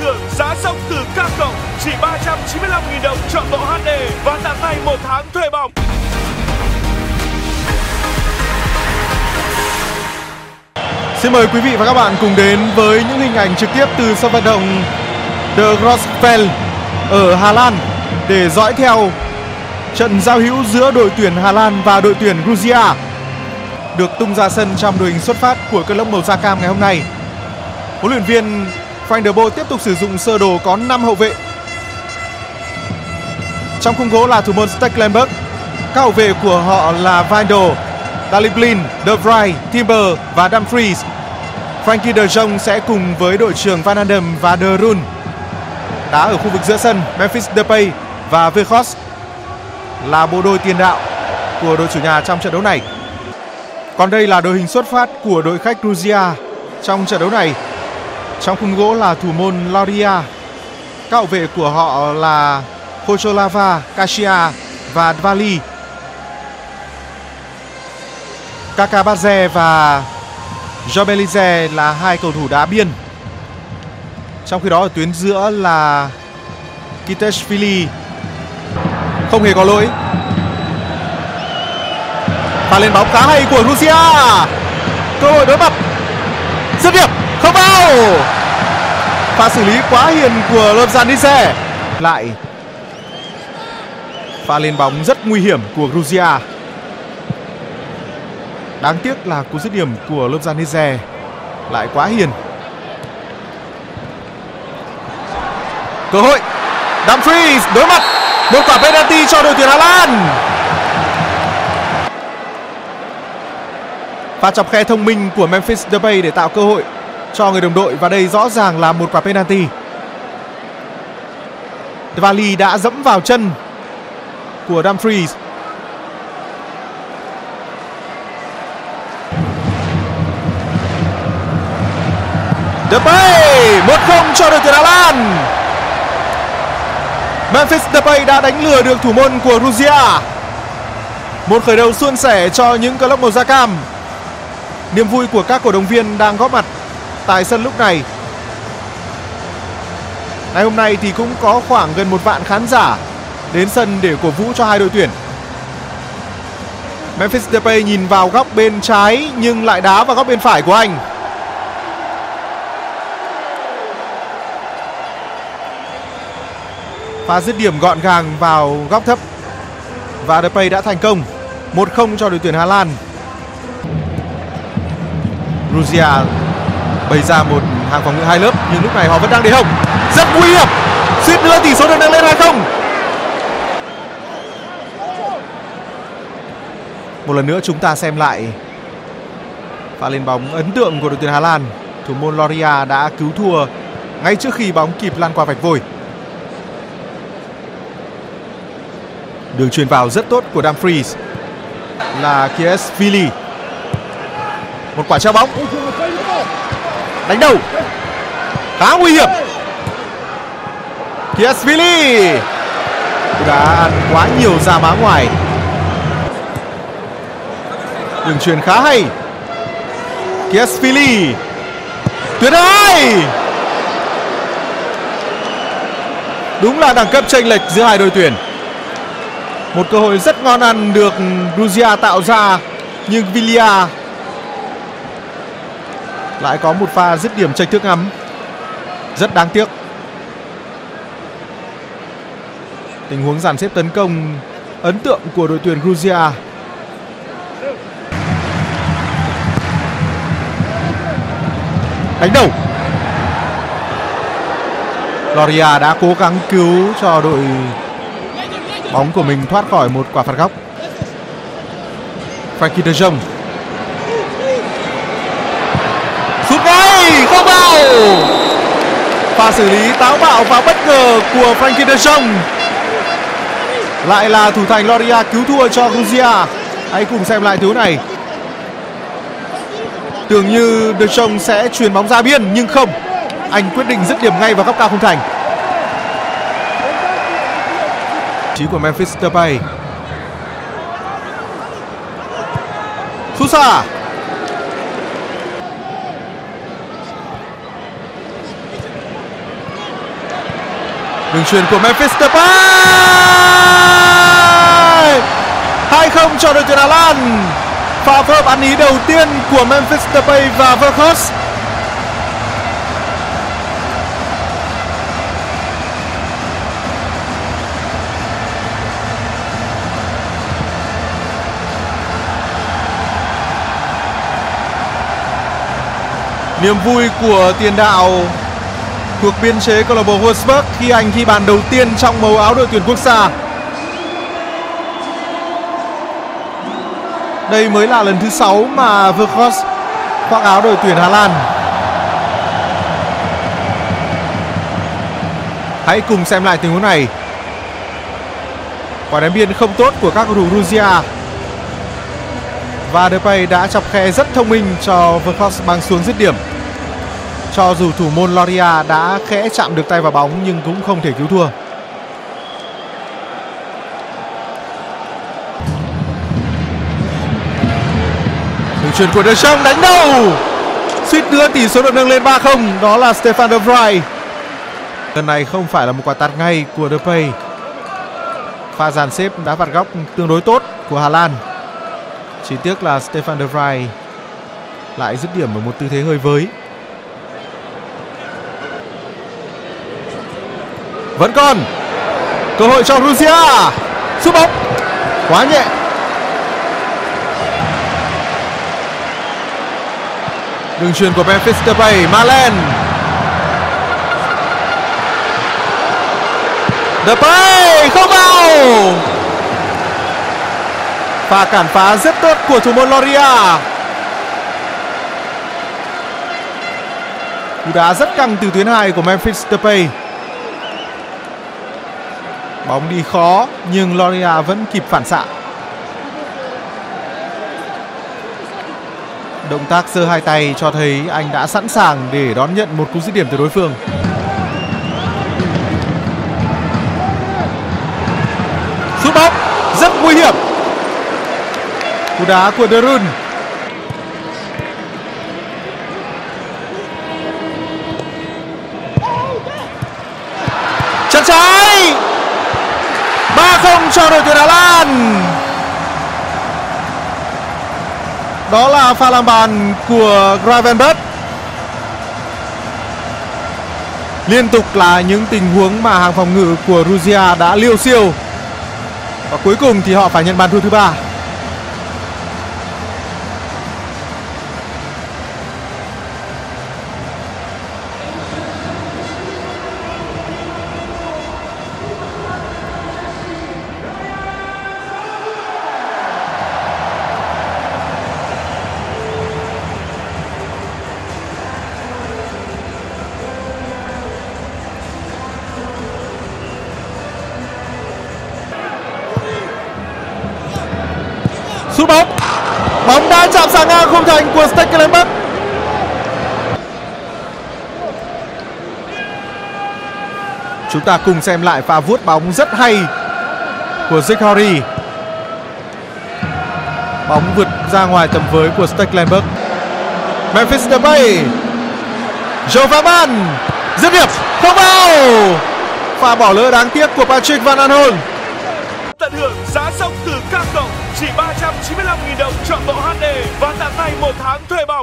thưởng giá sông từ các cộng chỉ 395.000 đồng chọn bộ HD và tặng ngay một tháng thuê bóng. Xin mời quý vị và các bạn cùng đến với những hình ảnh trực tiếp từ sân vận động The Grosfeld ở Hà Lan để dõi theo trận giao hữu giữa đội tuyển Hà Lan và đội tuyển Georgia được tung ra sân trong đội hình xuất phát của cơn lốc màu da cam ngày hôm nay. Huấn luyện viên Frank de Boer tiếp tục sử dụng sơ đồ có 5 hậu vệ. Trong khung gỗ là thủ môn Stecklenburg. Các hậu vệ của họ là Vindal, Daliblin, De Vrij, Timber và Dumfries. Frankie de Jong sẽ cùng với đội trưởng Van Andem và De Roon đá ở khu vực giữa sân. Memphis Depay và Vekos là bộ đôi tiền đạo của đội chủ nhà trong trận đấu này. Còn đây là đội hình xuất phát của đội khách Georgia trong trận đấu này. Trong khung gỗ là thủ môn Lauria. Các hậu vệ của họ là Kocholava, Kashia và Dvali. Kakabadze và Jobelize là hai cầu thủ đá biên. Trong khi đó ở tuyến giữa là Kiteshvili không hề có lỗi pha lên bóng khá hay của Russia cơ hội đối mặt dứt điểm không vào pha xử lý quá hiền của Lobzanice lại pha lên bóng rất nguy hiểm của Georgia đáng tiếc là cú dứt điểm của Lobzanice lại quá hiền. Cơ hội. Dumfries đối mặt. Một quả penalty cho đội tuyển Hà Lan. Pha chọc khe thông minh của Memphis Depay để tạo cơ hội cho người đồng đội và đây rõ ràng là một quả penalty. Vali đã dẫm vào chân của Dumfries. Depay 1-0 cho đội tuyển Hà Lan Memphis Depay đã đánh lừa được thủ môn của Georgia một khởi đầu suôn sẻ cho những club màu da cam. Niềm vui của các cổ động viên đang góp mặt tại sân lúc này. Ngày hôm nay thì cũng có khoảng gần một vạn khán giả đến sân để cổ vũ cho hai đội tuyển. Memphis Depay nhìn vào góc bên trái nhưng lại đá vào góc bên phải của anh. Pha dứt điểm gọn gàng vào góc thấp và Depay đã thành công 1-0 cho đội tuyển Hà Lan. Rusia bày ra một hàng phòng ngự hai lớp, nhưng lúc này họ vẫn đang để hồng. Rất nguy hiểm. Suýt nữa tỷ số được nâng lên 2-0 một lần nữa chúng ta xem lại pha lên bóng ấn tượng của đội tuyển Hà Lan. Thủ môn Loria đã cứu thua ngay trước khi bóng kịp lan qua vạch vôi. Đường truyền vào rất tốt của Dumfries. Là Kiesvili một quả treo bóng đánh đầu. Khá nguy hiểm. Kiasvili đã ăn quá nhiều ra má ngoài. Đường truyền khá hay. Kiasvili tuyệt hai. Đúng là đẳng cấp chênh lệch giữa hai đội tuyển. Một cơ hội rất ngon ăn được Georgia tạo ra, nhưng Villia lại có một pha dứt điểm tranh thước ngắm. Rất đáng tiếc. Tình huống dàn xếp tấn công, ấn tượng của đội tuyển Georgia. Đánh đầu. Loria đã cố gắng cứu cho đội bóng của mình thoát khỏi một quả phạt góc. Frankie de Jong sút ngay không vào pha xử lý táo bạo và bất ngờ của Frankie de Jong. Lại là thủ thành Loria cứu thua cho Guzia. hãy cùng xem lại thứ này. Tưởng như de Jong sẽ truyền bóng ra biên, nhưng không. Anh quyết định dứt điểm ngay vào góc cao không thành. Trí của Memphis Depay. Sousa Đường chuyền của Memphis Depay 2-0 cho đội tuyển Hà Lan. Pha phối hợp ăn ý đầu tiên của Memphis Depay và Verkos. Niềm vui của tiền đạo thuộc biên chế câu lạc bộ Wolfsburg khi anh ghi bàn đầu tiên trong màu áo đội tuyển quốc gia. Đây mới là lần thứ 6 mà Verkos khoác áo đội tuyển Hà Lan. Hãy cùng xem lại tình huống này. Quả đánh biên không tốt của các cầu thủ Georgia. Và Depay đã chọc khe rất thông minh cho Verkos băng xuống dứt điểm. Cho dù thủ môn Loria đã khẽ chạm được tay vào bóng nhưng cũng không thể cứu thua. Đường truyền của De Jong đánh đầu. Suýt nữa tỷ số được nâng lên 3-0, đó là Stefan De Vrij. Lần này không phải là một quả tạt ngay của Depay. Pha dàn xếp đá phạt góc tương đối tốt của Hà Lan. Chỉ tiếc là Stefan De Vrij lại dứt điểm ở một tư thế hơi với. Vẫn còn cơ hội cho Russia. Sút bóng quá nhẹ. Đường chuyền của Memphis Depay, Malen. Depay không vào. Pha cản phá rất tốt của thủ môn Loria. Cú đá rất căng từ tuyến hai của Memphis Depay. Bóng đi khó, nhưng Loria vẫn kịp phản xạ. Động tác giơ hai tay cho thấy anh đã sẵn sàng để đón nhận một cú dứt điểm từ đối phương. Sút bóng, rất nguy hiểm. Cú đá của Derun. Chân trái 3-0 cho đội tuyển Hà Lan. Đó là pha làm bàn của Gravenberg. Liên tục là những tình huống mà hàng phòng ngự của Russia đã liêu siêu. Và cuối cùng thì họ phải nhận bàn thua thứ ba. bóng. Bóng đã chạm xà ngang khung thành của Stekelenburg chúng ta cùng xem lại pha vuốt bóng rất hay của Zikari. Bóng vượt ra ngoài tầm với của Stekelenburg Memphis Depay. Jovaman dứt điểm, không vào. Pha bỏ lỡ đáng tiếc của Patrick Van Aanholt. Tận hưởng giá rộng 95.000 đồng chọn bộ HD và tặng ngay một tháng thuê bỏng.